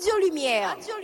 Radio Lumière. Radio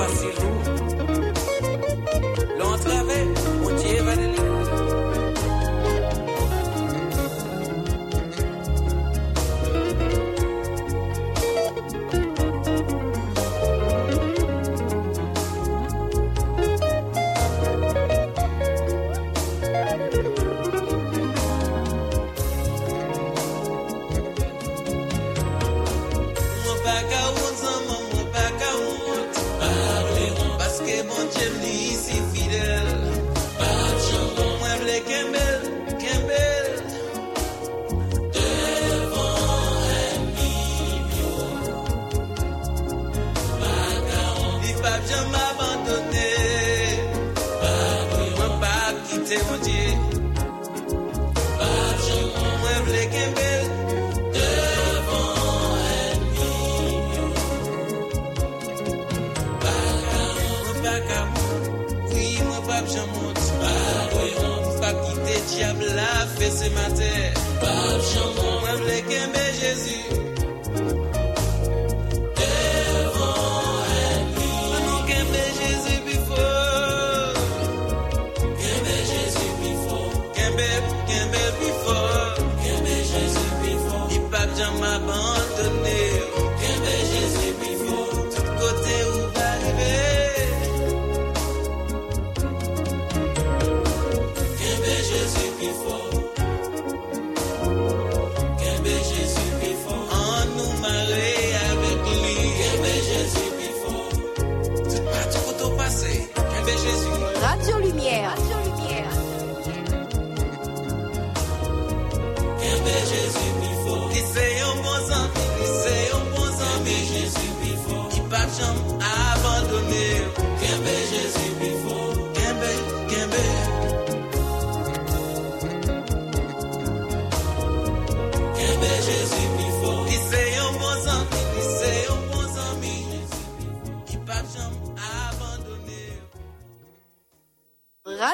bagay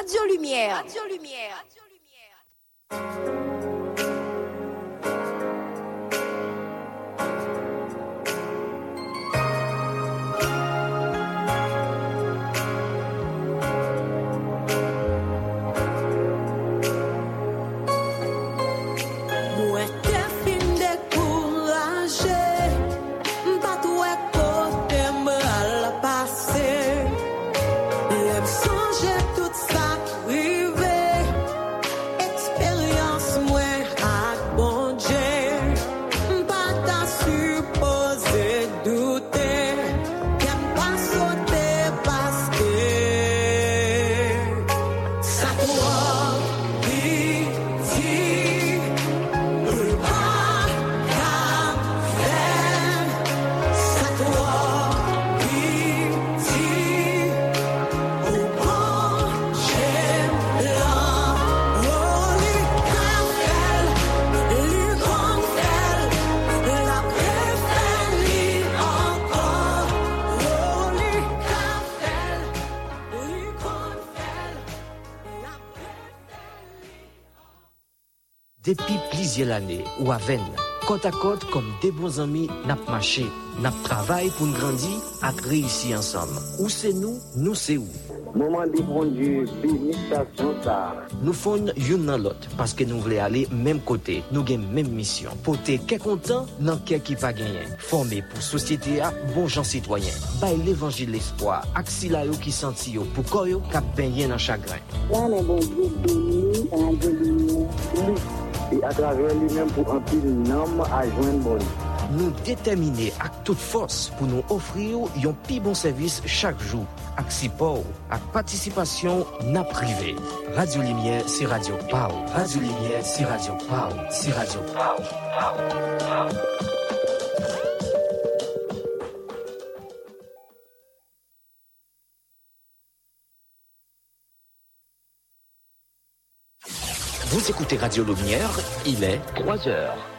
Radio Lumière. Depi plizye lane ou aven, kote a kote kom de bon zami nap mache, nap travay pou n'grandi ak reysi ansam. Ou se nou, nou se ou. Mouman di bonjou, biznis sa sou sa. Nou fon yon nan lot, paske nou vle ale menm kote, nou gen menm misyon. Pote ke kontan, nan ke ki pa genyen. Forme pou sosyete a bon jan sitwayen. Bay l'evangil l'espoi, ak sila yo ki santi yo, pou koyo kap benyen nan chagren. Wane bonjou, boni, an geni, lou. E atraver li men pou anpil nanm a jwen bon. Nou detemine ak tout fos pou nou ofri yo yon pi bon servis chak jou. Ak sipor, ak patisipasyon na prive. Radio Lumière, si radio pa ou. Radio Lumière, si radio pa ou. Si radio pa ou. Écoutez Radio Lumière, il est 3 heures.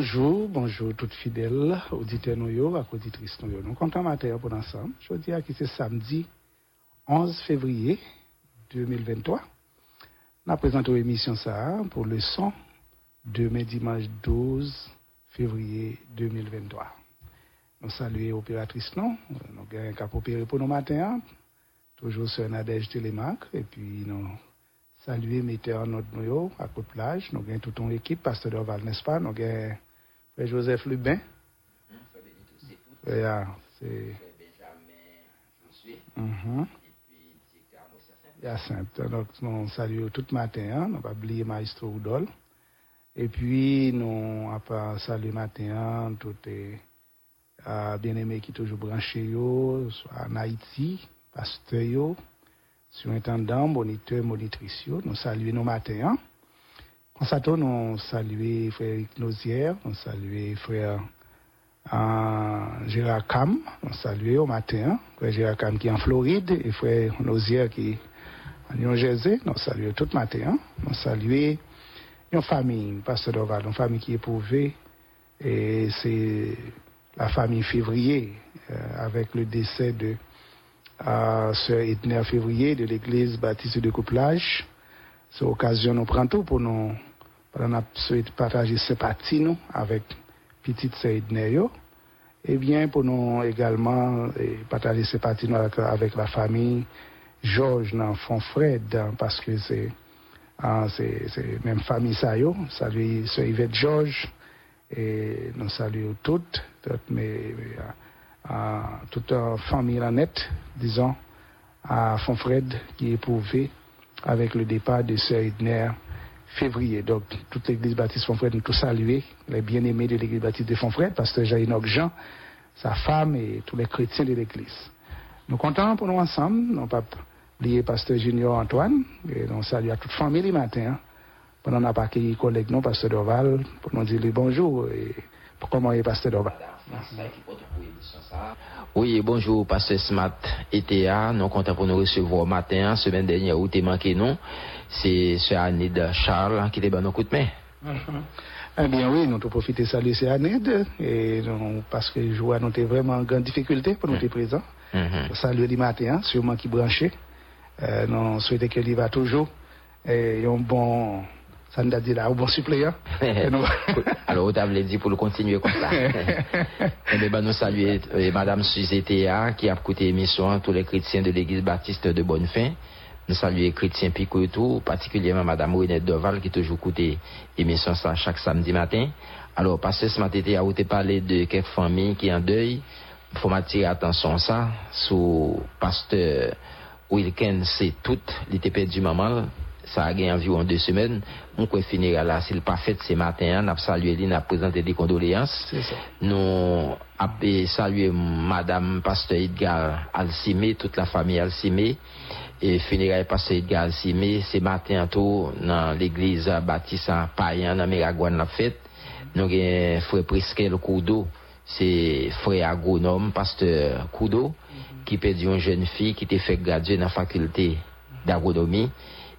Bonjour, bonjour tout fidèle auditeur nou yo ak auditrice nou yo. Nou kontan matin pour ensemble. Jodi a ki se samedi 11 février 2023. Na présenté émission ça pour le son demain dimanche 12 février 2023. Nous saluons opératrice non, nous un cap opéré pour nous matin, toujours sur Nadège Télémac, et puis nous saluer metteur notre nous à côte plage, nous avons toute une équipe, Pasteur Dorval, n'est-ce pas? Nous avons Frère Joseph Lubin. Yeah, c'est. Mhm. Hyacinthe. Donc, nous saluons tout matin, hein, nous pas oublier Maestro Oudol. Et puis, nous avons salué matin, hein, tout est euh, bien-aimé qui toujours branché, yo, soit en Haïti, pasteur, yo, surintendant, moniteur, monitrice, nous saluons nos matins. hein. Sato, nous saluons frère Eric Nozière, nous saluons frère euh, Gérard Cam, nous saluons au matin, frère Gérard Cam qui est en Floride et frère Nozière qui est en New Jersey, nous saluons tout matin, nous saluons une famille, pasteur Doval, une famille qui est éprouvée. Et c'est la famille février euh, avec le décès de euh, Sœur Edner Février de l'église baptiste de couplage. C'est l'occasion nous prend tout pour nous, pour nous souhaiter partager sympathie nous avec petite Sœur Edner yo. Et bien pour nous également eh, partager sympathie nous avec, la famille Georges dans Fonfred hein, parce que c'est ah, c'est c'est même famille ça. Salut Sœur Yvette Georges et nous saluons toutes, toutes mes, euh, toute la famille disons, à Fonfred qui est éprouvé avec le départ de Sœur Edner février. Donc, toute l'église baptiste Fonfred, nous tous saluer les bien-aimés de l'église baptiste de Fonfred, pasteur Jaïnoc Jean, sa femme et tous les chrétiens de l'église. Nous comptons pour nous ensemble, non pas lié pasteur Junior Antoine, et nous saluons à toute famille le matin. hein. Pendant n'a pas accueilli collègue non, pasteur Dorval, pour nous dire bonjour et pour comment est pasteur Dorval. Oui, bonjour, Pasteur Smart ETA. Nous comptons pour nous recevoir matin, semaine dernière, où t'es manqué, non? C'est Sœur Anide Charles qui était dans nos coups de main. Eh bien oui, nous avons profité de saluer ces Aned, et nous, parce que je vois nous sommes vraiment en grande difficulté pour nous être présents. Mhm. Saluer le matin, sûrement qui branché. Euh, nous souhaitons qu'il y va toujours. Et un bon, ça nous a dit là, un bon suppléant. Et Alors, on t'avait dit pour le continuer comme ça. Eh bien, ben, nous saluons euh, Madame Suzette qui a écouté l'émission, tous les chrétiens de l'église baptiste de Bonnefin. Nous saluons et tout, particulièrement Madame Renette Doval, qui toujours écoute l'émission ça chaque samedi matin. Alors, parce que ce matin, où t'es parlé de quelques familles qui en deuil, faut m'attirer attention ça, sous pasteur Wilken, c'est tout, il était perdu maman, ça a gagné environ deux semaines. On peut finir là, s'il pas fait ce matin, on a salué lui, on a présenté des condoléances. Nous avons salué Madame Pasteur Edgar Alcimé, toute la famille Alcimé. Et funérailles Pasteur Edgar Alcimé, ce matin tout dans l'église baptiste à Payan, dans Miragouane la fête. Nous avons frère Priskel Koudo, c'est frère agronome, pasteur Koudo, qui perdu une jeune fille qui était fait graduer dans la faculté d'agronomie.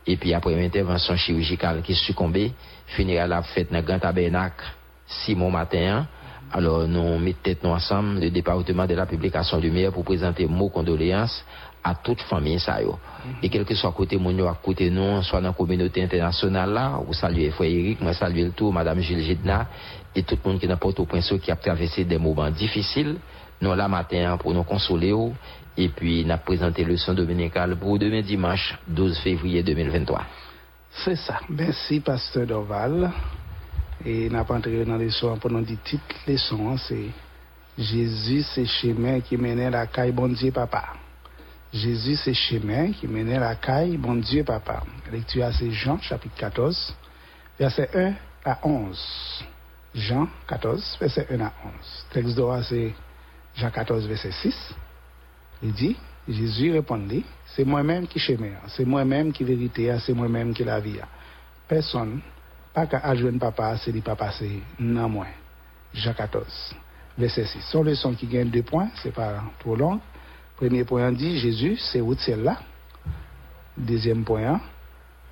Et puis après une intervention chirurgicale qui succombé, funérailles la fête dans le Grand Tabernacle, Simon matin. Alors nous mettons tête nous ensemble, le département de la publication lumière pour présenter mots condoléances à toute famille ça yo. Et quel que soit côté mon yo à côté nous, soit dans la communauté internationale là, ou saluer frère Eric, moi saluer le tout, madame Gilles Gidna, et tout le monde qui n'a pas au prince qui a traversé des moments difficiles. Nous là matin pour nous consoler ou, et puis n'a présenté le son dominical pour demain dimanche 12 février 2023. C'est ça. Merci, Pasteur Dorval. Et n'a pas entré dans les leçon pour nous dire titre leçon, c'est Jésus, c'est chemin qui menait la caille, bon Dieu, papa. Jésus, c'est chemin qui menait la caille, bon Dieu, papa. Lecture à c'est Jean, chapitre 14, verset 1 à 11. Jean 14, verset 1 à 11. Texte d'or, c'est Jean 14, verset 6. Il dit, Jésus répondit, c'est moi-même qui chemin, c'est moi-même qui vérité, c'est moi-même qui la vie. Personne, pas qu'à adjoindre papa, c'est dit papa, c'est non moins. Jean 14, verset 6. Son leçon qui gagne deux points, c'est pas trop long. Premier point dit, Jésus, c'est où celle-là. Deuxième point,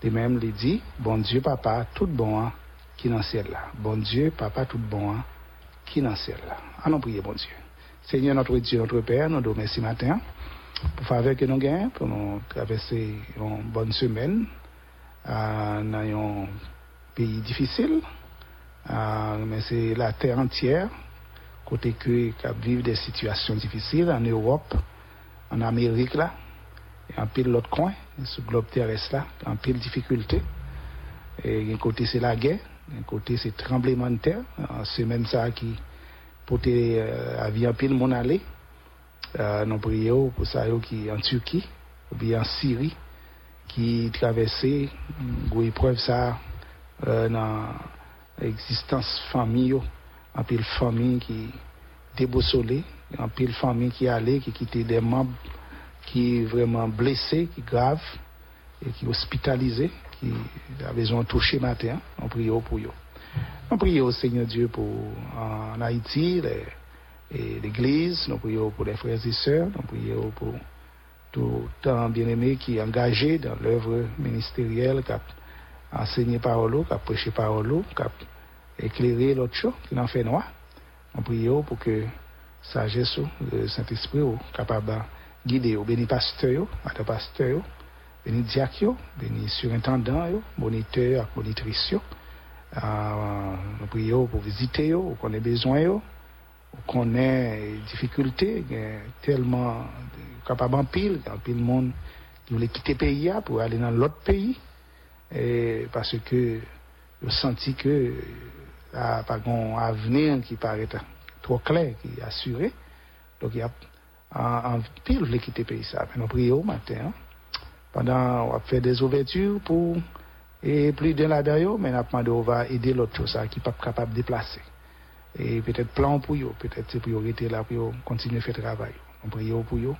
de même, il dit, bon Dieu, papa, tout bon, hein, qui dans le ciel là. Bon Dieu, papa, tout bon, hein, qui dans le ciel là. Allons prier, bon Dieu. Seigneur, notre Dieu, notre Père, nous te remercions matin pour faveur que nous gagnons, pour nous traverser une bonne semaine dans un pays difficile. Mais c'est la terre entière, côté que vivent des situations difficiles en Europe, en Amérique là, en pile l'autre coin, le globe terrestre là, en pile difficulté. Et un côté c'est la guerre, un côté c'est tremblement de terre, c'est même ça qui portait euh, vie en pile mon aller. Euh, nous prions pour ça qui en Turquie, ou bien en Syrie, qui traversait une épreuve ça euh, dans l'existence famille, en pile famille qui déboussolée, en pile famille qui allait, qui quittait des membres qui vraiment blessés, qui graves, et qui hospitalisés, qui a besoin de toucher matin. nous prions pour eux. Nous prions au Seigneur Dieu Haïti, les- et l'Église, nous prions pour les frères et sœurs, nous prions pour tout un bien-aimé qui est engagé dans l'œuvre ministérielle, qui a enseigné parole, qui a prêché parole, qui a éclairé l'autre chose, qui n'en fait noir. Nous prions pour que sagesse, le Saint-Esprit, est capable de guider, béni pasteur, madame pasteur, béni diacre, béni surintendant, moniteur, monitrice. Euh, nous prions pour visiter, yo, qu'on ait besoin, yo, qu'on ait difficulté, tellement capable en pile, en pile monde qui voulait quitter le pays pour aller dans l'autre pays, et parce que je senti que là, pas un avenir qui paraît trop clair, qui est assuré. Donc il y a en pile voulait quitter le pays. Mais nous prions au matin, hein. pendant on va faire des ouvertures pour et plus d'un là-dedans, mais nous demandé on va aider l'autre chose qui n'est pas capable de déplacer et peut-être plan pour eux, peut-être eux rester là pour continuer à faire travail. On prie pour eux,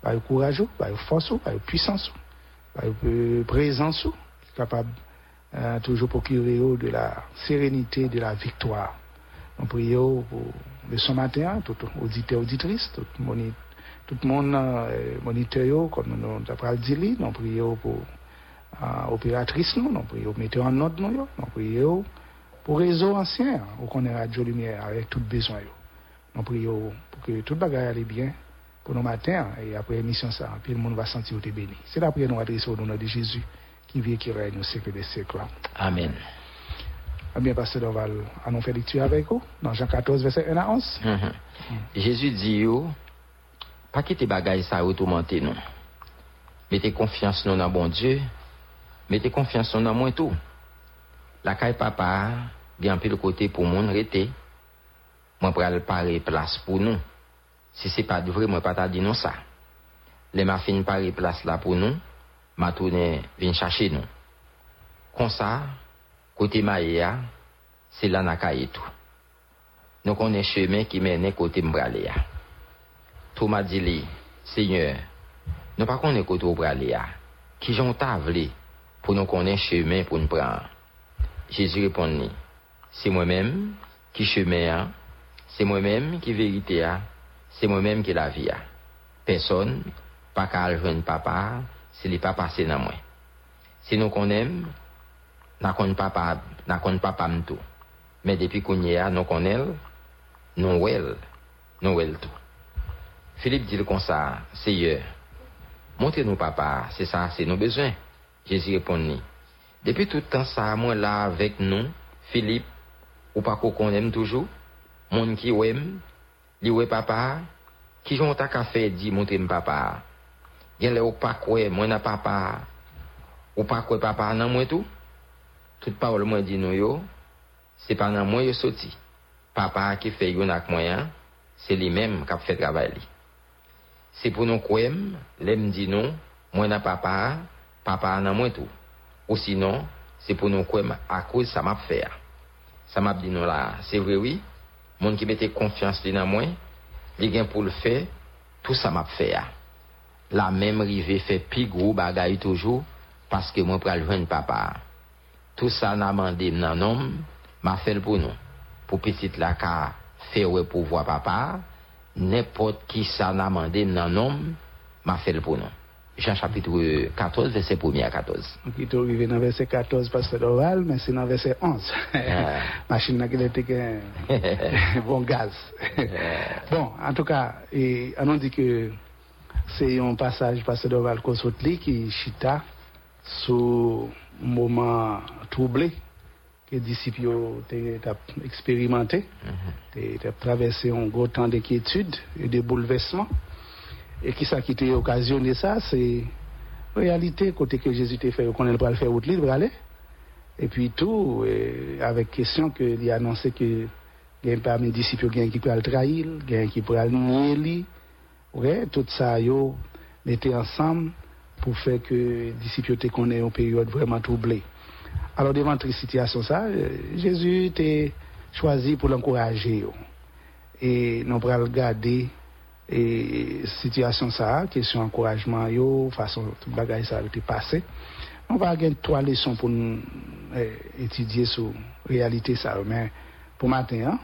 par le courage, par la force, par la puissance, par la présence, capable euh, toujours procurer eux de la sérénité, de la victoire. On prie pour le ce matin, tout auditeur, auditrice, tout le monde, tout le monde euh, moniteur, comme nous avons dit, on prie pour euh, opératrice, nous, on prie mettre en ordre, nous, on prie pour réseau ancien, on connaît Radio Lumière avec tout besoin. Nous prions pour que tout bagage aille bien pour nos matins et après l'émission ça, puis le monde va sentir où béni. C'est la prière nous adressons au nom de Jésus qui vit et qui règne au siècle des siècles. Amen. Eh bien, Pasteur Doval, allons faire lecture avec vous dans Jean 14, verset 1 à 11. Mhm. Jésus dit yo, pas quitter bagay ça ou tourmenter non. Mettez confiance non dans bon Dieu, mettez confiance non dans moi tout. La caille papa, bien pile côté pour moun rete. Moi pral pare place pour nous. Si c'est pas de vrai, moi pas t'a dit non ça. Les ma fin pare place là pour nous, ma tourne vient chercher nous. Comme ça, côté Maïa, c'est là na caille tout. Nous connaissons chemin qui mène côté Mbraléa. Tout m'a dit Seigneur, nous pas connaissons côté Mbraléa. Qui j'ont tavelé pour nous connaître chemin pour nous prendre? Jésus répondit, c'est moi-même qui chemin, a, c'est moi-même qui vérité, a, c'est moi-même qui la vie. a. Personne, pas qu'à papa, s'il n'est pas passé dans moi. Si nous connaissons, n'a connaît papa, n'a connaît papa m'tou. Mais depuis qu'on y a, nous connaissons, nous nous tout. Philippe dit comme ça, Seigneur, montrez-nous papa, c'est ça, c'est nos besoins. Jésus répondit, depuis tout le temps ça, moi là avec nous, Philippe, ou pas qu'on aime toujours, mon qui aime, ouais papa, qui j'ont ta café dit montrez-moi papa. Gen le ou pas quoi, moi n'a papa, ou pas quoi papa nan moi tout. Toute parole moi dit nous yo, c'est pas dans moi yo. Papa qui fait yon ak moyen, c'est lui-même qui a fait travail li. C'est pour nous quoi, l'aime dit non, moi n'a papa, papa nan moi tout. Ou sinon, c'est pour nous quoi à cause ça m'a fait. Ça m'a dit non là, c'est vrai oui. Mon qui mettait confiance li dans moi, li gen pour le faire, tout ça m'a fait. La même rive fait plus gros bagay toujours parce que moi pral joindre papa. Tout ça n'a mandé nan homme, m'a fait pour nous. Pour petite la ka faire ouais pour voir papa, n'importe qui ça n'a mandé nan homme, m'a fait pour nous. Jean chapitre 14 verset 1 à 14. Qui est arrivé dans verset 14, Pasteur Doval, mais c'est dans verset 11. Ah. Machine que bon gaz. bon, en tout cas, et, on dit que c'est un passage, Pasteur Doval Kosotli, qui chita sous un moment troublé que les disciples ont expérimenté. Ils ont traversé un gros temps d'inquiétude et de bouleversement. Et qui ça qui t'a occasionné ça, c'est réalité, côté que Jésus t'a fait, qu'on va le faire aller. Et puis tout, avec question qu'il a annoncé que il y a parmi les disciples qui peut le trahir, il y ouais, tout ça, yo, mettait ensemble pour faire que les disciples te connaissent une période vraiment troublée. Alors devant cette situation ça, euh, Jésus t'a choisi pour l'encourager. Et nous allons regarder et situation ça, question encouragement yo, façon tout bagage ça a été passé. on va gagner trois leçons pour nous eh, étudier sur réalité ça. Mais pour matin, hein,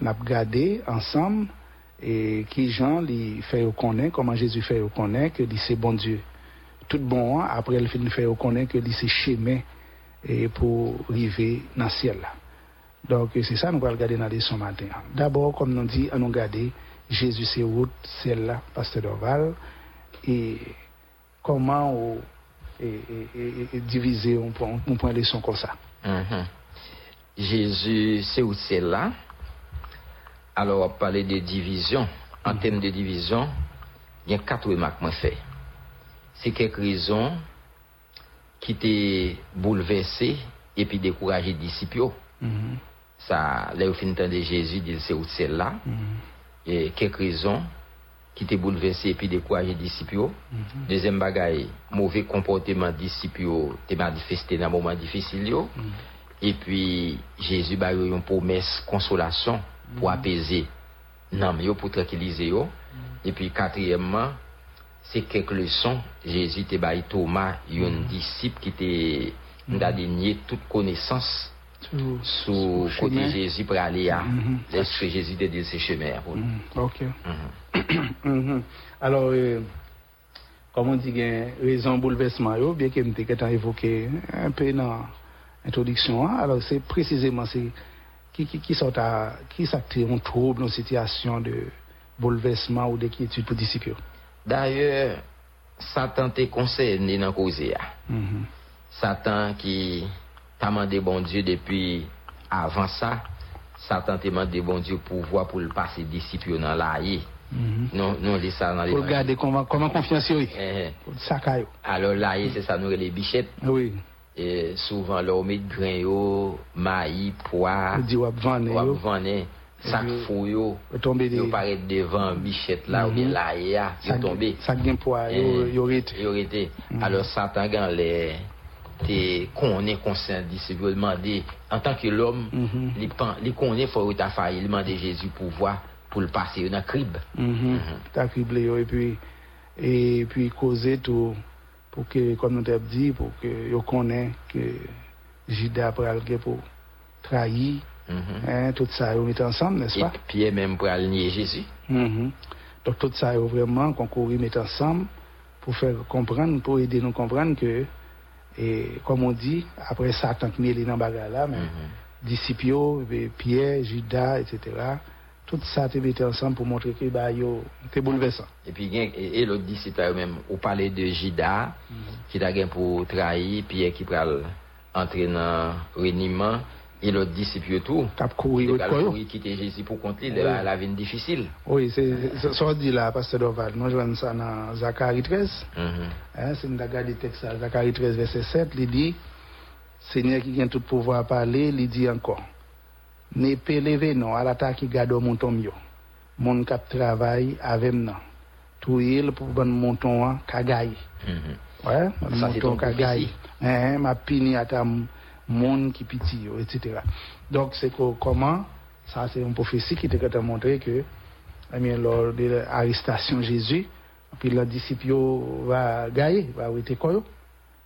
on a regardé ensemble et qui Jean lui fait reconnaître, comment Jésus fait reconnaître que c'est bon Dieu. Tout bon, hein, après il fait nous faire reconnaître que c'est chemin et pour arriver dans le ciel. Donc c'est ça nous allons regarder dans la leçon matin. D'abord, comme nous dit, on regarder Jésus c'est route, celle-là, Pasteur Dorval, et comment on diviser on prend, on prend leçon comme ça. Mhm. Jésus, c'est où c'est là? Alors, parler de division. En termes de division, il y a quatre remarques que je fais. C'est quelques raisons qui t'ont bouleversé et puis découragé les disciples. Ça, là, au fin de Jésus, dit c'est là. Et quelques raisons qui t'ont bouleversé et puis découragé les disciples. Deuxième bagaille, mauvais comportement des disciples t'est manifesté dans un moment difficile. Et puis, Jésus a eu une promesse consolation pour apaiser non, yo, pour tranquilliser. Yo. Et puis, quatrièmement, c'est quelques leçons. Jésus te baillé Thomas, un disciple qui était nié toute connaissance Sur- sous côté. Jésus pour aller à Mhm. l'esprit de Jésus de dire ses chemins. Mhm, Ok. Mhm. Mhm. Alors, euh, comme on dit, a raison bouleversement, yo, bien que je t'ai évoqué un peu dans l'introduction. hein. Alors, c'est précisément c'est qui, qui, qui sont à, qui un trouble, une situation de bouleversement ou d'inquiétude pour disciples. D'ailleurs, Satan te concerné dans la cause. ya. Mhm. Satan qui t'a demandé bon Dieu depuis avant ça, Satan t'a demandé bon Dieu pour voir pour le passer disciple dans la haie. Mhm. Non, non, ça dans les Pour regarder comment, comment confiance yo. Eh, caillou. Alors haie, c'est ça, nous les bichettes. Oui. E, souvan lò met gren yo, mayi, pwa, wap vane, wap vane sak fou yo, yo paret devan bichet la mm -hmm. ou mhm. gen la ye ya, yo tombe. Sak gen pwa, e, yo rete. Yo rete. Mm -hmm. Alo satan gan le te konen konsen disi, yo demande, an tanke l'om, mm -hmm. li, li konen fò yo ta faye, li mande Jezu pou vwa, pou l'pase yo nan krib. Mhm. Mhm. Ta krib le yo, e pi koze tou... pour que comme nous t'avons dit pour que yo connaît que Judas pral pour trahir Mhm. hein, tout ça yo met ensemble n'est-ce Et pas? Pierre même pour nier Jésus. Mhm. donc tout ça yo vraiment concourir mettre ensemble pour faire comprendre pour aider nous comprendre que et comme on dit après Satan qui mêlé dans bagarre là mais Mhm. disciples et Pierre Judas etc tout sa te bete ansan pou montre ki ba yo te boulevesan. E pi gen, e lot disi ta yo menm, ou pale de Jida, mm -hmm. ki ta gen pou trahi, pi e ki pral entre nan reniman, e lot disi pi yo tou. Kap kou yo kou yo. Ki te jesi pou kontli, de la, la ven difisil. Oui, se so di la, Pastor Doval, nou jwen sa nan Zakari 13, mm -hmm. se nou da gade teksa, Zakari 13 verset 7, li di, Senye ki gen tout pouvo a pale, li di ankon. Ne peut lever non à l'attaque qui garde mon ton yo. Mon cap travail avec non. Tout il pour bon monton hein, ka gagne. Mhm. Ouais, monton ton ka prophétie. gagne. Hein, ma pini à ta monde qui piti yo, etc. Donc c'est comment ça c'est une prophétie qui te montré que eh bien, lors de l'arrestation de Jésus, puis le disciple va gagner, va arrêter quoi.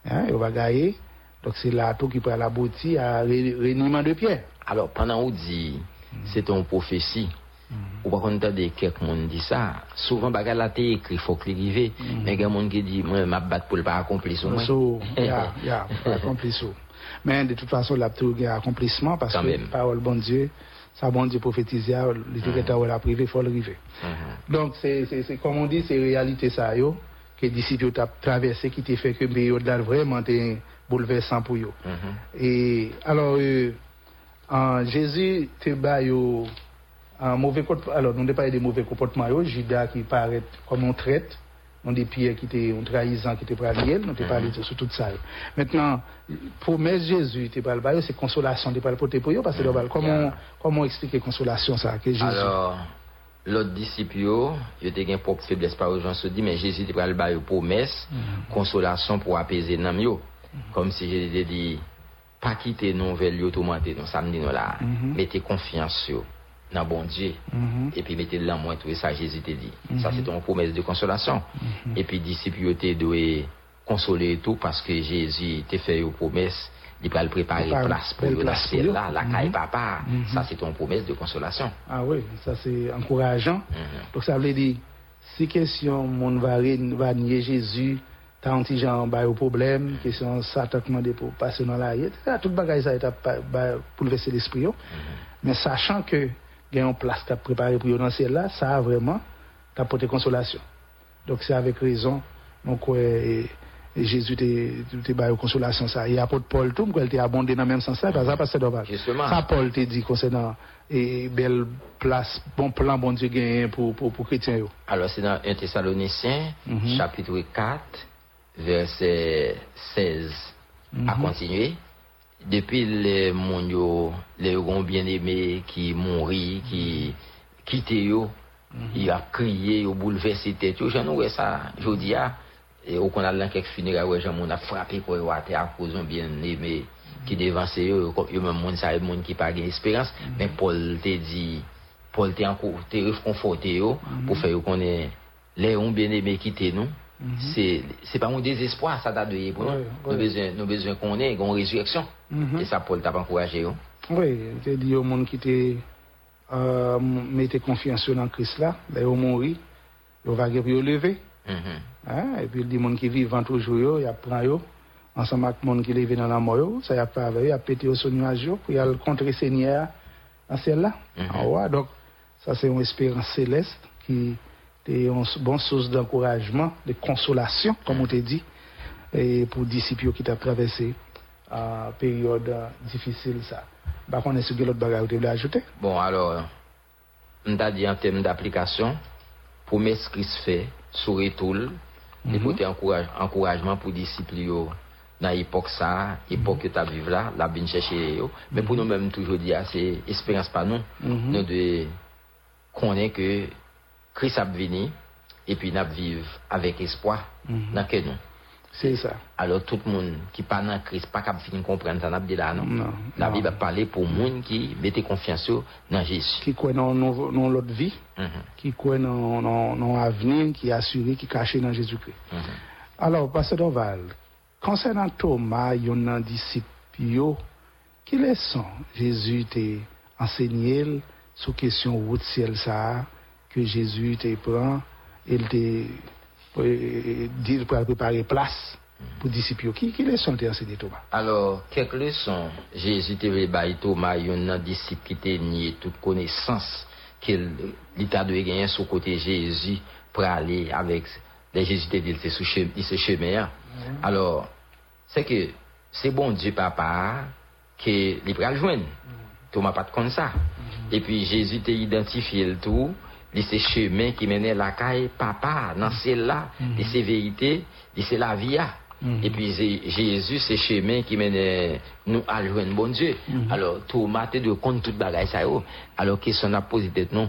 Hein, il va gagner. Donc c'est là tout qui prend la boutique à reniement de Pierre. Alors, pendant qu'on dit, c'est ton prophétie, ou par contre, de quelqu'un dit ça, souvent, bagarre la écrit, faut que l'arrive, mais il y a des gens qui disent, moi, ma batte pour le pas accomplir moi. So, ya, ya, accompli ça. Mais de toute façon, la tout un accomplissement parce Quand que même. parole bon Dieu, ça bon Dieu prophétisé, le directeur ou la privé, faut le arriver. Mhm. Donc, c'est, comme on dit, c'est réalité ça, yo, que les disciples ont traversé, qui t'a fait que le période là vraiment était bouleversant pour eux. Mhm. Et alors, euh, en Jésus te yo un mauvais comportement. Alors, nous ne parlons des mauvais comportements, Judas qui paraît comme on traite, on dit Pierre qui était un trahison qui était pralié, nous te parlé de sur tout ça. Maintenant, promesse Jésus, te parle pas, c'est consolation, te parle pour yo, parce que mm comment, expliquer consolation ça, que Jésus? Alors, l'autre disciple, yo te gen propre faiblesse par gens se dit, mais Jésus te pral ba yo promesse, consolation pour apaiser yo. Comme si te dit, pas quitter nous vers tourmenter nous samedi nous là. Mettez confiance sur dans bon Dieu. Mhm. Et puis mettez moins tout ça Jésus te dit. Ça c'est ton promesse de consolation. Et puis disciple yo te doit consoler tout parce que Jésus t'a fait une promesse, il va le préparer place pour pour eux. là, la Mhm. caille papa. Mhm. Ça, c'est ton promesse de consolation. Ah oui, ça c'est encourageant. Mhm. Donc ça veut dire, si question re- va nier Jésus, t'as un petit genre bah, au problème, question Satan demandé pour passer dans la rue. Tout bagage ça est pour lever l'esprit. yo. Mais sachant que il y a une place qui a préparé pour dans celle-là, ça a vraiment apporté consolation. Donc c'est avec raison, donc et, et Jésus te bail consolation ça. Et apôtre Paul tout, elle était abondé dans le même sens là, parce que ça passe dommage. Ça Paul te dit concernant et belle place, bon plan bon Dieu gagne pour pour pour chrétiens. Alors, c'est dans 1 Thessaloniciens, Mhm. chapitre 4, verset 16 mm -hmm. a mhm. kontinue. Depi le moun yo, le mhm. yo gon bien eme ki mounri, ki kite yo, mm -hmm. yo a kriye, yo boulevesi tet yo, jan nou we sa, jodi a, e ou kon al lan kek funera we jan moun a frapi pou yo ate a kouzon bien eme ki mhm. devanse yo, yo, yo men moun sa e moun ki pa gen esperans, mm -hmm. men Paul te di, Paul te anko, te refonfote yo, pou fe yo konen, le yon bien eme kite nou, nous. C'est c'est pas mon désespoir, ça date de pour nous. Besoin, nous besoin qu'on ait une résurrection. Mhm. Et ça, Paul t'a encouragé. yo. Oui, il dit au monde qui te euh, mettez confiance dans Christ là, là au mourir, il va pour le lever. Mhm. Hein? Et puis il dit monde qui vivent toujours il prend yo ensemble avec monde qui levé dans la mort ça y a pas il a pété au son nuage pour y aller contrer Seigneur dans celle-là. Ah ouais, donc ça c'est une espérance céleste qui et une bonne source d'encouragement, de consolation, comme on te dit, et pour disciples qui t'a traversé euh, période difficile ça. Bah, on est sur l'autre bagarre que tu ajouter. Bon, alors, on t'a dit en termes d'application, promesse qui se fait, souris tout, mm -hmm. encourage, encouragement pour disciples dans l'époque ça, l'époque que tu as vécu là, la bien chercher. Mais pour mhm. nous-mêmes, toujours dire, c'est espérance pas nous, mhm. nous de connaître que Christ a venu, et puis nous vivre avec espoir dans que nous. C'est ça. Alors tout le monde qui parle dans Christ, pas capable de comprendre ça, dit là, non. Non, La. Bible a parlé pour le monde qui mettait confiance dans Jésus. Qui croit dans, dans, l'autre vie, Mhm. qui croit dans, dans, dans l'avenir, qui est assuré, qui est caché dans Jésus-Christ. Mhm. Alors, Pasteur Doval, concernant Thomas, il y a un disciple, qui leçon Jésus t'a enseigné sur question route ciel ça, que Jésus te prend, il te dit pour préparer place pour disciples. Qui, qui leçon enseigné Thomas? Alors, quelques leçons. Jésus te veut bailler Thomas, il y a un disciple qui t'a nié toute connaissance qu'il il t'a dû gagner sur côté Jésus pour aller avec les Jésus te dit c'est ce chemin. Alors, c'est que c'est bon Dieu papa que il va le joindre. Thomas pas de comme ça. Et puis Jésus t'a identifié le tout. Il c'est chemin qui menait la caille papa dans celle-là, et c'est vérité, et c'est la vie. ah. Et puis Jésus, c'est chemin qui mène nous à joindre bon Dieu. Alors Thomas te de compte toute bagaille ça yo. Alors question a posé tête non?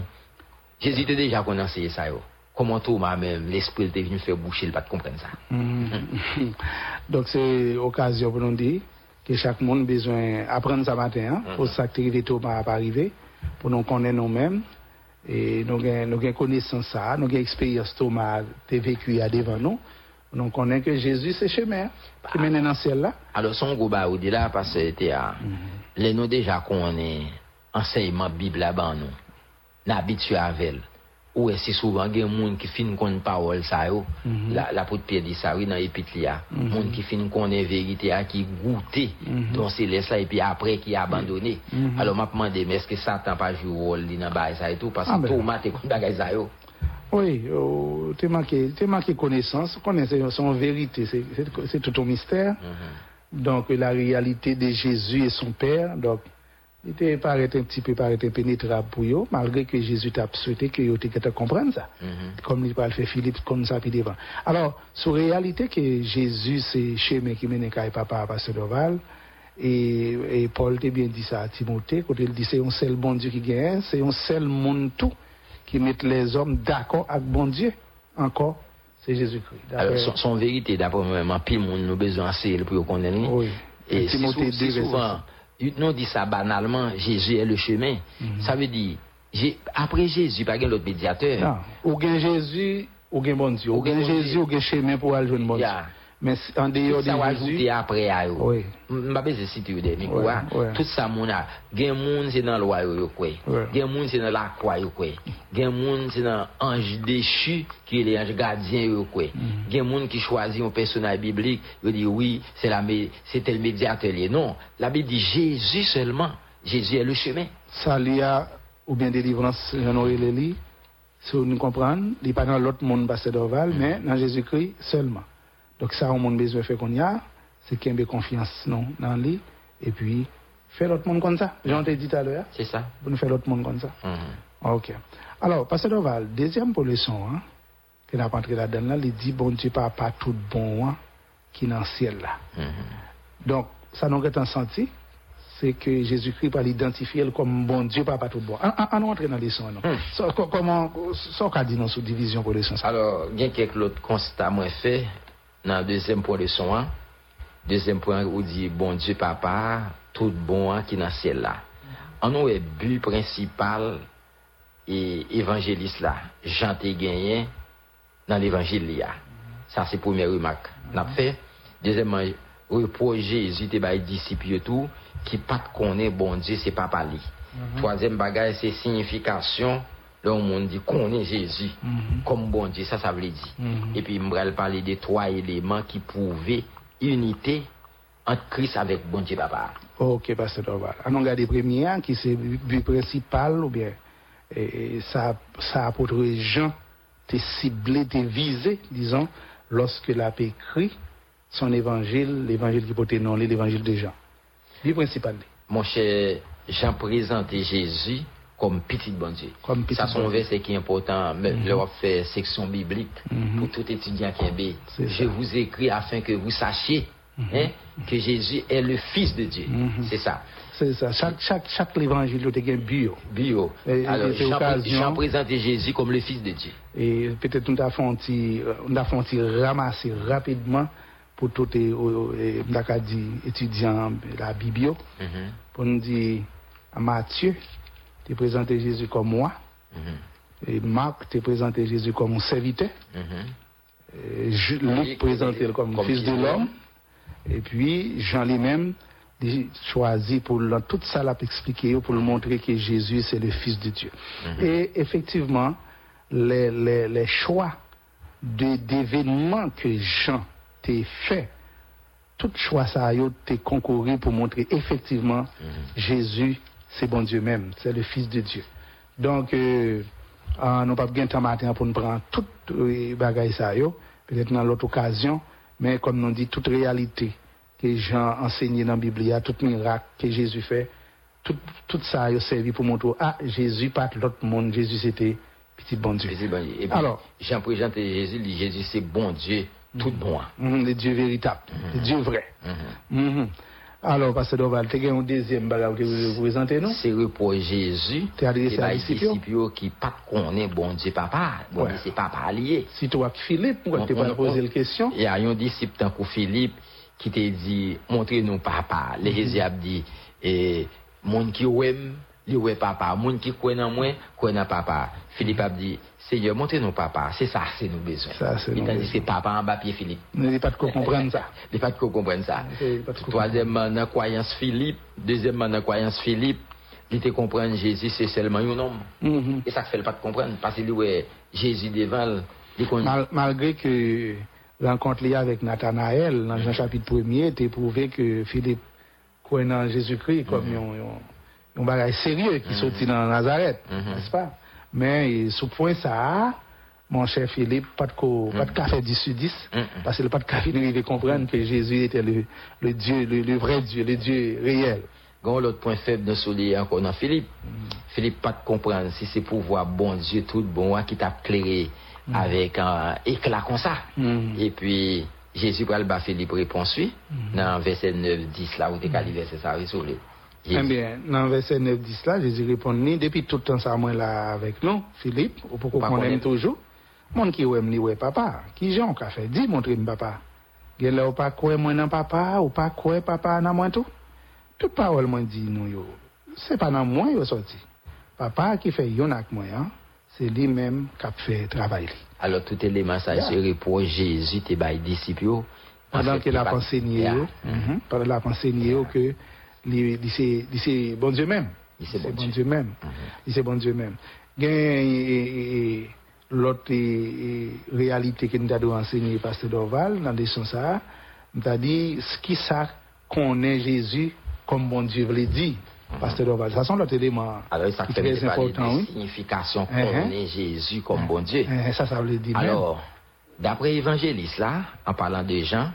Jésus était déjà connaissé ça yo. Comment Thomas même l'esprit était venu faire boucher, il pas comprendre ça. Mhm. Donc c'est occasion pour nous dire que chaque monde a besoin d'apprendre ça matin, hein, pour ça que arrivé Thomas à arriver, pour nous connaître nous-mêmes, E nou gen konesan sa, nou gen eksperyans tou ma te veku ya devan nou. Nou konen ke Jezus se cheme, ki menen an sel la. Alo son gou ba ou di la, pas se te a, mhm. le nou deja konen anseyman bib la ban nou. Na bitu avel. Ou est-ce souvent il y a des gens qui fin connaît parole ça yo. La l'apôtre Pierre dit ça oui dans l'épître là. Monde qui fin connaît vérité à qui goûter dans céleste là et puis après qui abandonné. Alors m'a demandé mais est-ce que Satan pas joué rôle dans bail ça et tout? Parce Ah que ben. Thomas te connaît bagay ça yo. Oui, oh, t'es manqué, t'es manqué connaissance, connaissance son vérité, c'est- c'est c'est tout un mystère. Donc la réalité de Jésus et son Père, donc était paraît un petit peu paraît impénétrable pour eux, malgré que Jésus t'a souhaité que vous te comprendre ça. Comme il parle fait Philippe comme ça puis devant. Alors, sur réalité que Jésus c'est chemin qui mène à papa à Pasteur Doval et, et Paul t'a bien dit ça à Timothée, quand il dit c'est un seul bon Dieu qui gagne, c'est un seul monde tout qui met les hommes d'accord avec bon Dieu. Encore, c'est Jésus-Christ. Alors son, son vérité d'après moi pile nous besoin assez pour connaître. lui. Oui. Et Timothée sou- 2, c'est verset souvent, nous dit ça banalement, Jésus est le chemin. Ça veut dire, après Jésus, pas l'autre médiateur. Non. Ou gen Jésus, ou gen bon Dieu. Ou bon Jésus, Dieu. ou gen chemin pour aller joindre bon Dieu. Mais en dehors de Sa ou Jésus, ajoute apre a yo. Oui. Mba beze siti yo de mi Ouais, kwa. ouais. Tout sa moun a. Gen moun se nan lwa yo. Ouais. Gen moun se nan la kwa yo kwe. Gen moun se nan anj dechu ki le anj gardien yo kwe. Mm. Gen moun ki chwazi yon personnage biblique, yo di oui, c'est la c'est tel médiateur. Non, la Bible dit Jésus seulement. Jésus est le chemin. ça li a ou bien délivrance, j'en aurais le lit, si nous comprenons, il n'est pas dans l'autre monde, Pasteur Dorval, Mm. mais dans Jésus-Christ seulement. Donc ça, on monde besoin de faire qu'on y a, c'est qu'il y ait confiance non, dans lui, et puis faire l'autre monde comme ça. J'en t'ai dit tout à l'heure, C'est ça. pour nous faire l'autre monde comme ça. Mhm. Ok. Alors, Pasteur Dorval, deuxième pour hein, que n'a pas entré là-dedans, là, il dit, bon Dieu, pas, pas tout bon, hein, qui est dans le ciel là. Mhm. Donc, ça nous est senti, c'est que Jésus-Christ va l'identifier comme bon Dieu, pas, pas tout bon. On, on, on entre dans les non? Hmm. Co- comment, ça, qu'a dit dans sous division pour leçon, ça? Alors, gen kek lot constat mwen fe nan dezem pon de son an, dezem pon ou di bon di papa, tout bon an ki nan sel la. An nou e bu principal e evanjelis la, jante genyen nan evanjil li ya. Sa se pwemye remak nap fe. Dezemman, reproje te bay disip yo tou, ki pat konen bon di se papa li. Mm-hmm. Troazem bagay se signifikasyon le monde dit konen Jésus comme bon Dieu, ça ça veut dire. Mhm. Et puis m'bral parler des trois éléments qui prouvaient unité entre Christ avec bon Dieu papa. Ok, Pasteur Dorval. On regarde les premiers, hein, qui c'est le but principal, ou bien, et, ça, ça apôtre Jean, t'es ciblé, t'es visé, disons, lorsque l'a écrit son évangile, l'évangile qui portait non, l'évangile de Jean. Le principal. Mon cher Jean présentait Jésus comme petit bon Dieu. Comme petit ça, son Dieu. verset qui est important. Mais Mhm. Leur fait section biblique Mhm. pour tout étudiant qui est. C'est Je vous écris afin que vous sachiez hein, que Jésus est le Fils de Dieu. Mhm. C'est ça. C'est ça. Chaque, chaque, chaque évangile, a un bio. Bio. Et- Alors, c'est Jean, présentait Jésus comme le Fils de Dieu. Et peut-être nous avons fait un un ramasser rapidement pour tous les euh, euh, étudiants la Bible. Mhm. Pour nous dire, à Matthieu, tu présenté Jésus comme moi. Mhm. Et Marc, tu présenté Jésus comme un serviteur. Et Ju- Luc présenté comme, Comme fils de l'homme. Et puis Jean lui-même choisi pour tout ça l'a expliqué pour le montrer que Jésus c'est le fils de Dieu. Et effectivement, les, les, les choix de- d'événements que Jean t'a fait, tout choix ça a été concouru pour montrer effectivement Jésus c'est bon Dieu même, c'est le fils de Dieu. Donc, euh, euh, nous pas bien temps matin pour nous prendre toute euh, bagaille ça yo, peut-être dans l'autre occasion, mais comme nous dit, toute réalité que Jean enseigné dans la Bible, tout miracle que Jésus fait, tout, tout ça a servi pour montrer, ah, Jésus pas l'autre monde, Jésus c'était petit bon Dieu. Petit bon Dieu. Et puis, Alors. Jean présentait Jésus, il dit Jésus c'est bon Dieu, tout bon. Mhm, le Dieu véritable, le Dieu vrai. Mhm. Alors, Pasteur Doval, tu as un deuxième bagage que vous présentez, non? C'est repos Jésus, T'es adressé c'est à disciples? qui pas connaît bon Dieu papa, bon. Dieu c'est papa lié. Si toi, Philippe, pourquoi tu pas posé la question? Il y a un disciple tant que Philippe qui t'a dit montrez-nous papa. Le Jésus a dit et monde qui aime ouais papa, monde qui en moi, en papa. Philippe a dit Seigneur, montrez-nous papa, c'est ça c'est nous besoin. Ça, c'est Il nous c'est papa en bas pied Philippe. N'avez pas de quoi comprendre ça. Il pas de quoi comprendre ça. Troisièmement, dans la croyance Philippe. Deuxièmement, dans la croyance Philippe, il te comprendre Jésus, c'est seulement un homme. Mhm. Et ça ne fait pas de comprendre. Parce que lui, ouais, Jésus devant. Mal- malgré que rencontre liée avec Nathanaël dans Jean chapitre 1er, t'es prouvé que Philippe croit en Jésus-Christ comme Mhm. un, un, un bagage sérieux qui sortit dans Nazareth, Mhm. n'est-ce pas? Mais sous point ça, mon cher Philippe, pas de co, pas de café 10 sur 10, Mhm. parce qu'il n'a pas de café de comprendre que Jésus était le, le Dieu, le, le vrai Dieu, le Dieu réel. Gon l'autre point faible dans soulier encore dans Philippe. Philippe pas de comprendre si c'est pour voir bon Dieu tout bon qui t'a clairé avec un éclat comme ça. Mhm. Et puis Jésus va le bas Philippe répond suit dans verset 9 10 là où t'es calé verset ça résolu. Eh bien, dans verset 9, 10 là, Jésus répond, ni depuis tout le temps ça, moi là avec nous, Philippe, ou pourquoi qu'on aime toujours, mon qui aime li ouais papa, qui j'ai un café, dis montre papa. Gen là ou pas quoi moi dans papa, ou pas quoi papa dans moi tout. Toute parole moi dit nous yo, c'est pas dans moi yo sorti. Papa qui fait yon avec moi, hein, c'est lui-même qui a fait travail. Alors tout élément ça serait pour Jésus tes disciples yo, pendant fait, qu'il il a enseigné, pendant qu'il a enseigné que li- c'est bon Dieu même. Il c'est bon Dieu. Même. Il c'est bon Dieu même. Gen et- et- l'autre et- et réalité que nous avons enseigné pasteur Dorval dans les sens ça, nous a dit ce qui ça connaît Jésus comme bon Dieu veut dire. Pasteur Dorval, ça sont l'autre élément Alors, ça qui fait très important, de oui. signification Mhm. est Jésus comme bon Dieu. Eh, Ça, ça veut dire. Alors, d'après l'évangéliste là, en parlant de Jean,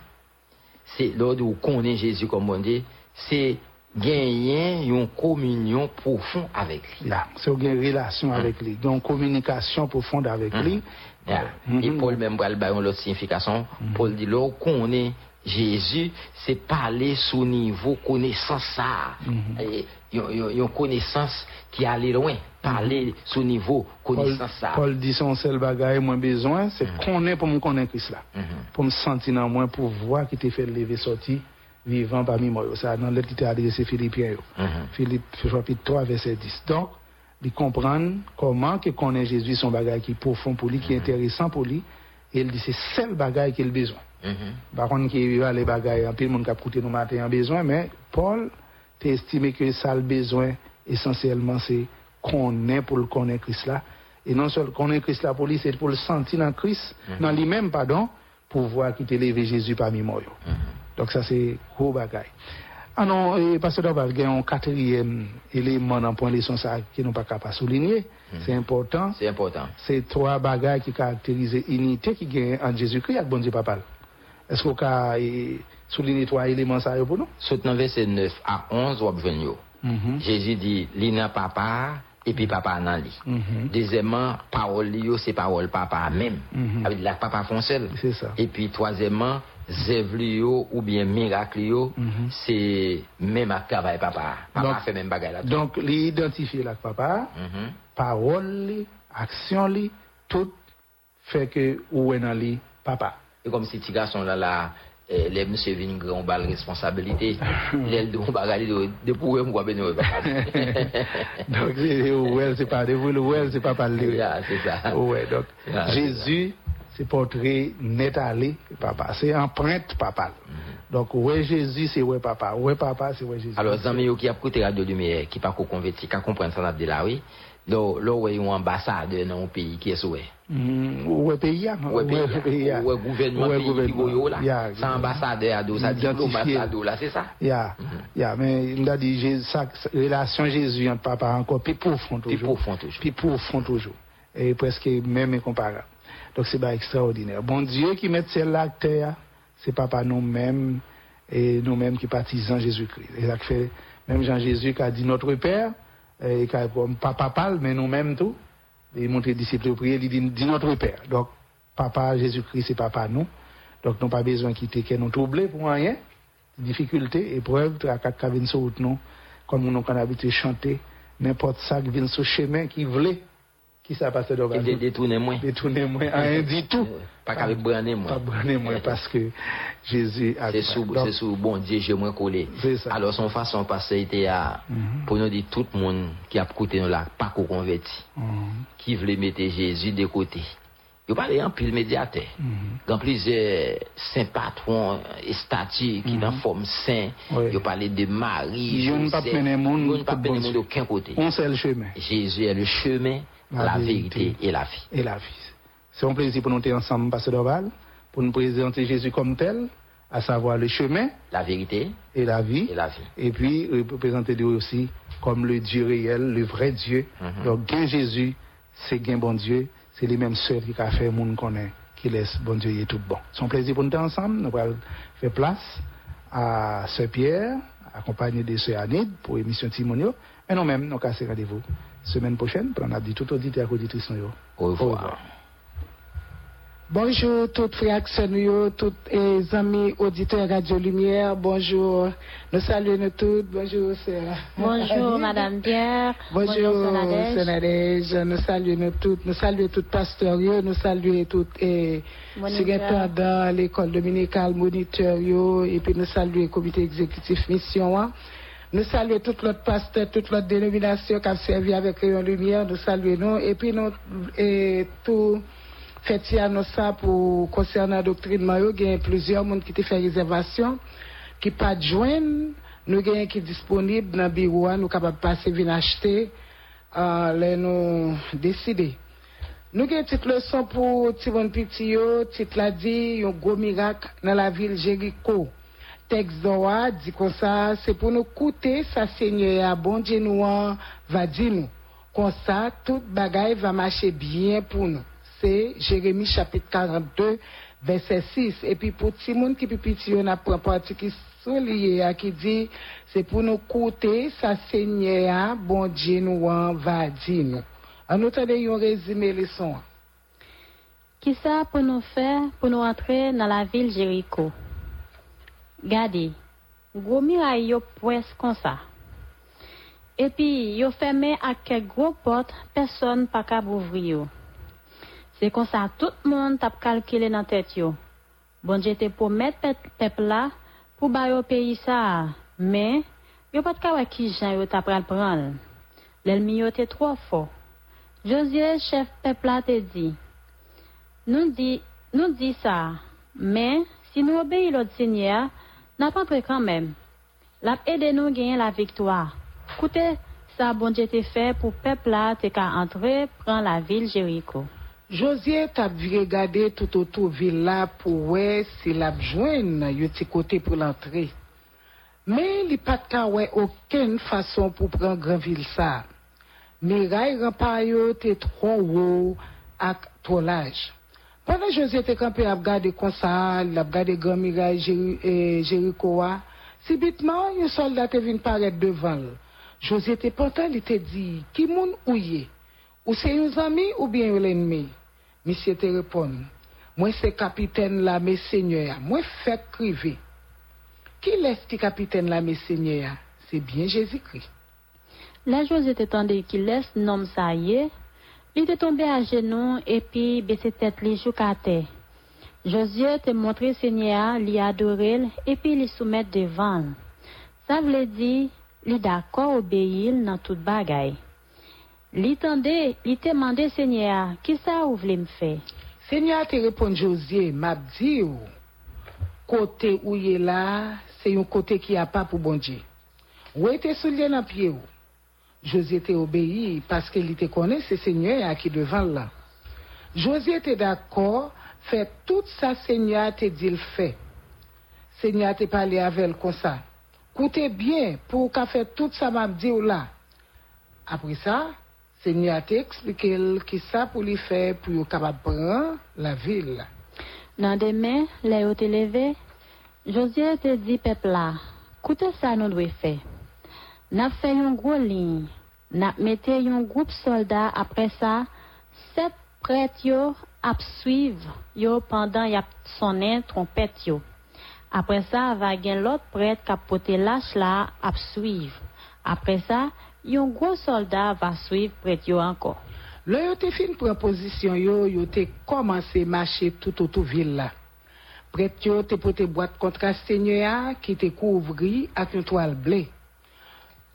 c'est l'ordre où est Jésus comme bon Dieu, c'est gagner une communion profonde avec lui. Là, c'est une relation avec lui, donc communication profonde avec lui. Yeah. Mhm. Et Paul même va bailler l'autre signification. Paul dit là qu'on est Jésus, c'est parler sous niveau connaissance ça. Et Une une- une connaissance qui allait loin. Parler sous niveau Paul, connaissance ça. Paul dit son seul bagage moins besoin, c'est connaître pour me connaître Christ là. Pour me sentir dans moi, pour voir qui t'a fait lever sorti vivant parmi moi. Ça, dans l'autre qui t'a adressé Philippiens. Philippe, chapitre 3, verset 10. Donc, il comprendre comment que connaît Jésus son bagage qui est profond pour lui, qui est intéressant pour lui. Et il dit c'est seul bagage qu'il a besoin. Mhm. Par contre, qui va les bagailles, en pile monde qui a coûté nous matin en besoin, mais Paul, t'as estimé que ça le besoin, essentiellement, c'est est pour le connaître Christ là. Et non seulement connaître Christ là pour lui, c'est pour le sentir dans Christ, dans lui-même, pardon, pour voir qu'il t'a élevé Jésus parmi moi. Donc ça, c'est gros bagaille. Ah non, Pasteur Dorval, il y a un quatrième élément dans le point de leçon ça qui nous pas capable de souligner. C'est important. C'est important. C'est trois bagages qui caractérisent l'unité qui gagne entre Jésus-Christ et bon Dieu Papa. Est-ce qu'on peut souligner trois éléments yo pour nous? Saute dans verset 9 à 11, on. Mhm. Jésus dit, li nan papa, et puis papa nan li. Mhm. Deuxièmement, parole li yo, c'est parole papa même. Mhm. Avec la papa font seul. C'est ça. Et yo, ou bien miracle Mhm. c'est même à travail papa. Papa Donc- fait même bagay là. Donc, l'identifier là papa, Mhm. parole, action, tout fait que ou est dans li papa. Et comme si ti garçon là, là, eh, les monsieur vin grand bal responsabilité, l'aile de bagay de, de pour moi, ben, donc, c'est c'est pas de vous, le ouais, c'est pas parler. Yeah, c'est ça. Ouais, donc, Jésus, c'est portrait net allé, papa. C'est empreinte papa. Mm-hmm. Donc, ouais, Jésus, c'est ouais, papa. Ouais, papa, c'est ouais, Jésus. Alors, zami qui a écouté Radio Lumière, qui pas converti, qui comprendre ça, de là, oui. Là, là, ouais, un ambassadeur dans un pays qui est souhait. Mm, ouais, pays, hein. Ouais, pays, ouais, gouvernement, pays qui là. C'est ambassadeur, ça diplomate là, c'est ça? Yeah, Mm-hmm. yeah, mais il a dit, ça- relation Jésus entre papa encore, plus profond Plus toujours. Plus profond toujours. Et presque même incomparable. Donc c'est pas extraordinaire. Bon Dieu qui met celle-là à terre, c'est papa nous-mêmes et nous-mêmes qui partisans Jésus-Christ. Et ça fait, même Jean-Jésus qui a dit notre Père, et qui a comme papa parle, mais nous-mêmes tout. Il montre les disciples prier, il dit, dit notre Père. Donc, papa Jésus-Christ, c'est papa nous. Donc, nous pas besoin de quitter que nous troubler pour rien. Difficulté, épreuve, tracas qui viennent sur nous, comme nous avons habitué chanter, n'importe ça qui vient sur chemin, qui voulait, qui ça passe de Il a détourné moins. Détourner moi, rien du tout. Euh, Pas qu'avec brané moins. Pas branler moi, parce que Jésus a C'est sous, c'est sous bon Dieu, j'ai moins collé. C'est ça. Alors, son façon passée était à, Mhm. pour nous dire tout le monde qui a écouté nous là, pas qu'on converti, Mhm. qui voulait mettre Jésus de côté. Il parlait en pile médiateur. Mhm. Dans plusieurs saints patrons et statues qui dans forme saint, Oui. il parlait de Marie, Yo ne pas Joseph. mener monde Yo ne pas pour mener bon monde Dieu. d'aucun côté. on sait le chemin Jésus est le chemin, La la, vérité. vérité. et la vie. et la vie. C'est un plaisir pour nous être ensemble, Pasteur Dorval, pour nous présenter Jésus comme tel, à savoir le chemin La vérité et la vie. et la vie. Et puis, euh, présenter Dieu aussi comme le Dieu réel, le vrai Dieu. Mhm. Donc, gain Jésus, c'est gain bon Dieu. C'est les mêmes seuls qui a fait le monde connaît, qui laisse bon Dieu y est tout bon. C'est un plaisir pour nous être ensemble. Nous allons faire place à Sœur Pierre, accompagné de Sœur Anide pour l'émission Timonio. Et nous-mêmes, nous cassons rendez-vous semaine prochaine pour en a dit tout auditeur et auditrice. Au revoir. Bonjour toutes frères toutes les amis auditeurs Radio Lumière. Bonjour. Nous saluons nous toutes. Bonjour, sœur. Bonjour, Madame Pierre. Bonjour, Sœur Nadège. sœur Nadège. Nous saluons nous toutes. Nous saluons toutes pasteurs, yo. nous saluons toutes et Moniteur. secrétaires l'école dominicale, moniteurs, yo. et puis nous saluons le comité exécutif mission. Nous saluons toutes l'autre pasteurs, toute l'autre dénomination qui a servi avec Rayon Lumière. Nous saluons nous. Et puis nous, et tout fait ça pour concernant doctrinement yo, il y a plusieurs monde qui te fait réservation qui pas de joindre, nous gagnons qui disponible dans le bureau, hein, nous capable passer venir acheter euh, les nous décider. Nous avons une petite leçon pour Tivon Piti, titre la dit, un gros miracle dans la ville Jéricho. Texte d'Oa dit comme ça, c'est pour nous coûter sa Seigneur, bon Dieu nous en va dire nous. Comme ça, toute bagaille va marcher bien pour nous. C'est Jérémie chapitre 42, verset 6. Et puis pour tout le monde qui peut pitié, on a partie qui sont à qui dit, c'est pour nous coûter sa Seigneur, bon Dieu nous en va dire nous. En attendant, un résumé leçon. Qui ça pour nous faire pour nous entrer dans la ville Jéricho? Gardez, gros muraille yo presque comme ça. Et puis, yo fermé à quelques gros portes, personne pas capable ouvrir. C'est comme ça, tout le monde t'a calculé dans tête yo. Bon Dieu te promet peuple là pour ba yo pays ça, mais yo pas de kawa qui jan yo t'a pral prendre. L'ennemi te trop fort. Josué, chef peuple là te dit, nous dit ça, mais si nous obéissons l'autre Seigneur, Nan pan pre kan men, lap ede nou genyen la viktoa. Koute, sa bonje te fe pou pepla te ka antre pran la vil Jeriko. Josie tap vire gade tout otou vil la pou we si lap jwen yo ti kote pou l'antre. Men li pat ka we oken fason pou pran gran vil sa. Me ray rampa yo te tron wou ak tolaj. Pendant Josué te campé à regarder comme ça, il a regardé a, subitement un soldat te vient paraître devant. Josué te portant, il te dit, qui moun ou ye? Ou c'est un ami ou bien un ennemi? Monsieur te répond, moi c'est capitaine là, mes seigneurs, moi fait criver. Qui laisse qui capitaine là, mes seigneurs? C'est bien Jésus-Christ. La Josué tendait qu'il laisse nom ça y est, il était tombé à genoux et puis baissé tête les joues à terre. Josué te montré Seigneur, lui adorer et puis lui soumettre devant. Ça veut dire, lui d'accord obéir dans toute bagaille. Lui tendait, te demandé Seigneur, qui ça vous voulez me faire? Seigneur te répond Josué, m'a dit ou, côté où il est là, c'est un côté qui a pas pour bon Dieu. Où était soulié dans pied ou? Josué te obéi parce qu'il te connaît, c'est Seigneur qui devant là. Josué était d'accord, fait tout ça Seigneur te dit le fait. Seigneur te parlé avec comme ça. Écoutez bien pour qu'a fait tout ça m'a dit là. Après ça, Seigneur t'a expliqué qui ça pour lui faire pour capable prendre la ville. Dans demain, les yo te levé, Josué te dit peuple là, ça nous devons faire. N'a fait une grosse ligne, n'a mette un groupe soldat après ça, sept prêtres yo ap suivre yo pendant y a sonné trompette yo. Après ça, va gen l'autre prêtre a porté lâche là ap suivre. Après ça, yon gros soldat va suivre prêtre encore. Là, yo te fin prend position yo, yo te commencé marcher tout autour ville là. Prête yo te pote boîte contre Seigneur qui te couvri avec une toile bleue.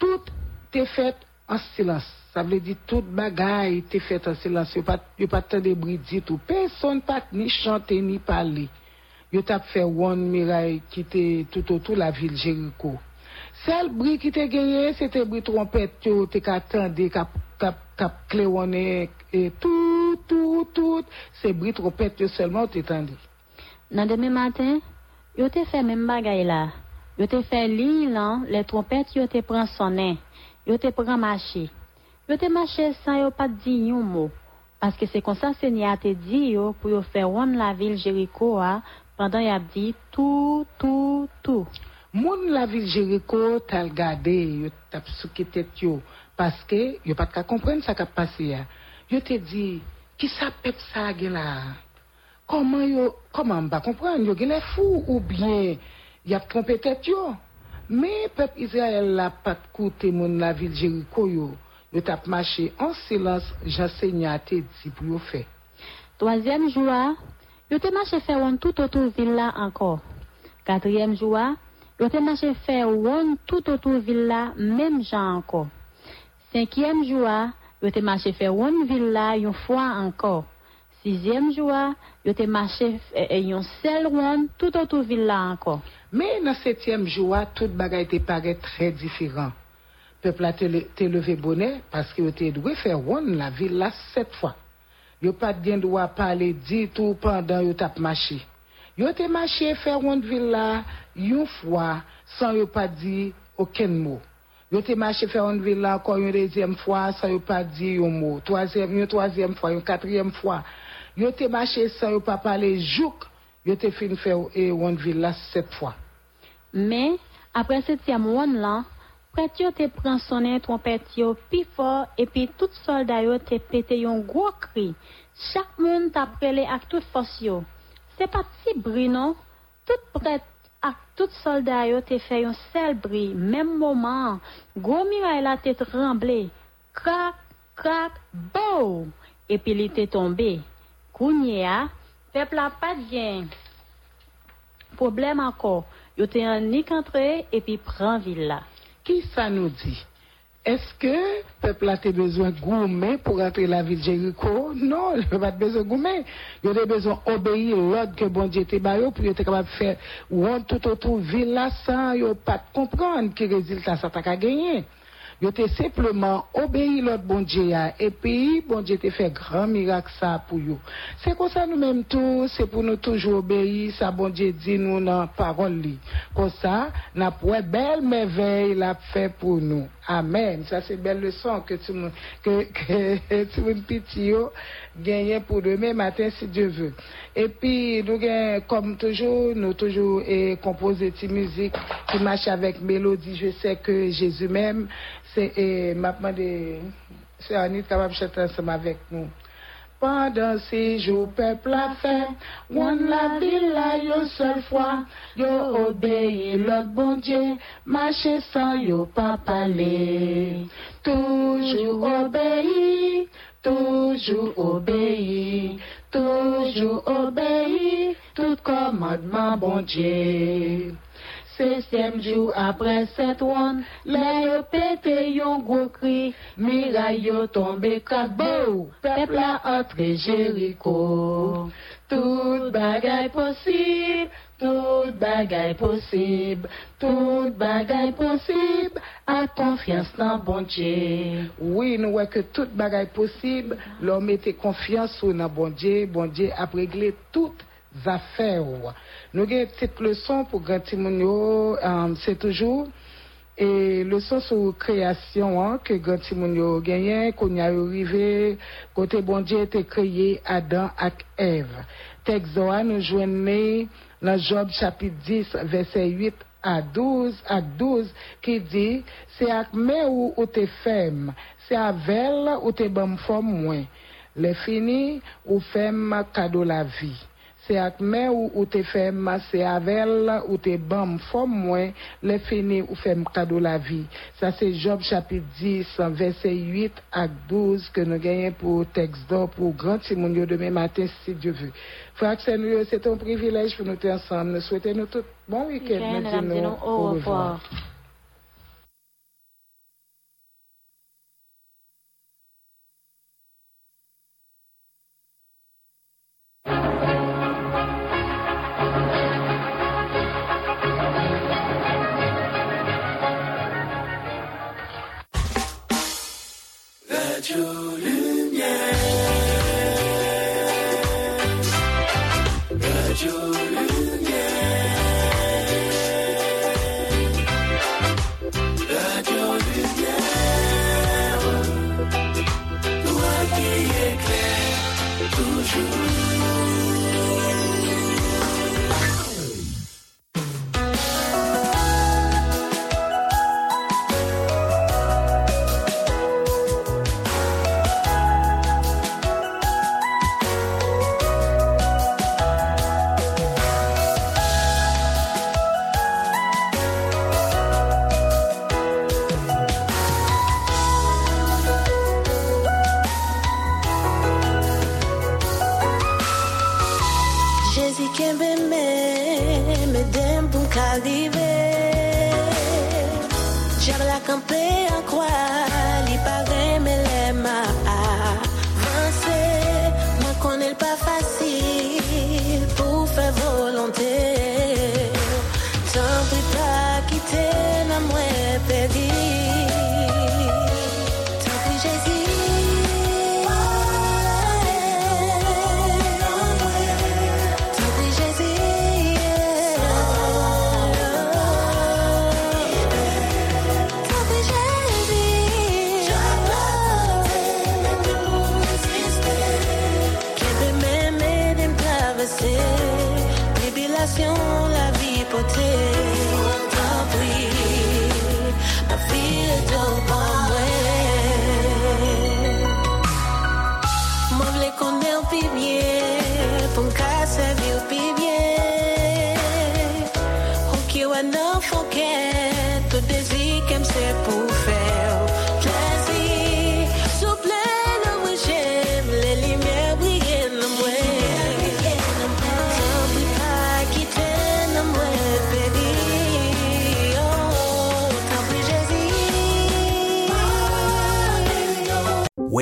tout te fet an silans. Sa vle di tout bagay te fet an silans. Yo pat, yo pat te debri di tout. Person pat ni chante ni pale. Yo tap fe wan miray ki te tout otou la vil Jericho. Sel bri ki te genye, se te bri trompet yo te katande kap, kap, kap kle wane e tout, tout, tout. Se bri trompet yo selman te tande. Nan demi matin, yo te fe men bagay la. Yo te fait ligne là, les trompettes yo te prend sonner. Yo te prend marcher. Yo te marcher sans yo pas dit un mot. Parce que c'est comme ça Seigneur te dit yo pour yo faire rendre la ville Jéricho hein, pendant y a dit tout tout tout. Moun la ville Jéricho t'a regardé, yo t'a souké tête yo parce que yo pas qu'à comprendre ça qui a passé ya. Yo te dit qui ça peuple ça gen là? Comment yo yo gen les fou ou bien y a trompé tête yo. Mais peuple Israël la pas coûté moun la ville Jéricho yo. Yo t'a marché en silence, j'enseigne à te dit pour yo faire. Troisième jour, yo te marché faire one tout autour ville encore. Quatrième jour, yo te marché faire one tout autour ville même gens encore. Cinquième jour, yo te marché faire one ville une fois encore. Sixième jour, yo te marché eh, eh, yon sel ronde tout autour ville là encore. Mais dans septième jour, tout bagay te paraît très différent. Peuple a le- te levé parce que doué faire ronde la ville sept fois. Yo pas bien droit parler dit tout pendant yo tap marché. Yo te marché faire ronde ville là une fois sans dit aucun mot. Yo te marché faire ronde ville là encore une deuxième fois sans pas dit un mot. Une troisième fois, une quatrième fois. Yo te mache san, yo pa pale jouk, yo te fin fè e wan villa set fwa. Men, apre setyam wan lan, pret yo te pran sonen trompet yo pi for, epi tout solda yo te pete yon gwo kri. Chak moun ta prele ak tout fos yo. Se pati bri non, tout pret ak tout solda yo te fè yon sel bri, menm moman, gwo miray la te tremble, krak, krak, bou, epi li te tombe. Tombé. Kounye a, peuple a pas bien. Problème encore, yo te en nique entré et puis prend ville. Qui ça nous dit? Est-ce que le peuple a besoin de gourmet pour entrer la ville de Jéricho? Non, il n'a pas besoin de gourmet. Il a besoin d'obéir l'ordre que bon Dieu te baillé pour être capable de faire ronde tout autour de la ville là sans pas comprendre quel résultat ça t'a gagner. Yo te simplement obéi l'autre bon Dieu et puis bon Dieu te fait grand miracle ça pour you. C'est comme ça nous mêmes tout, c'est pour nous toujours obéir ça bon Dieu dit nous dans parole li. Comme ça, n'a pas belle merveille l'a fait pour nous. Amen. Ça c'est belle leçon que le monde que que monde petit yo gagner pour demain matin si Dieu veut. Et puis nous comme toujours, nous toujours et composer des musique qui marche avec mélodie. Je sais que Jésus même c'est m'a demandé c'est Annie capable de chanter ensemble avec nous. Pendant ces jours, peuple a fait, on la ville yo seule fois, yo obéi l'autre bon Dieu, marcher sans yo pas parler. Toujours obéi, toujours obéi, toujours obéi, tout commandement bon Dieu. Septième jour après cette ronde, là yo pété yon gros cri, miraille yo tombé kabou, peuple a entré Jéricho. Tout bagay possible, tout bagay possible, tout bagay possible, à confiance dans bon Dieu. Oui, nous voyons que tout bagay possible, l'homme était confiance dans bon Dieu, bon Dieu a réglé toutes affaires. Nous avons une petite leçon pour grand Timounio, euh, c'est toujours et leçon sur création hein, que grand Timounio gagné, qu'on y a arrivé, côté bon Dieu était créé Adam et Ève. Texte Zoa nous joignons dans Job chapitre 10, verset 8 à 12, à 12, qui dit, c'est avec main ou, ou te femme, c'est avec ou te bonne forme moins. Le fini ou femme cadeau la vie. C'est avec main ou, ou te femme, c'est avec ou te bonne forme moins. Le fini ou femme cadeau la vie. Ça c'est Job chapitre 10, verset 8 à 12 que nous gagnons pour texte d'or pour grand Simonio demain matin si Dieu veut. Frère Samuel, c'est un privilège pour nous être ensemble. Nous souhaitons nous tous bon week-end. Week-end, au revoir. True. Me donne pour qu'arriver. J'avais la campé en croix,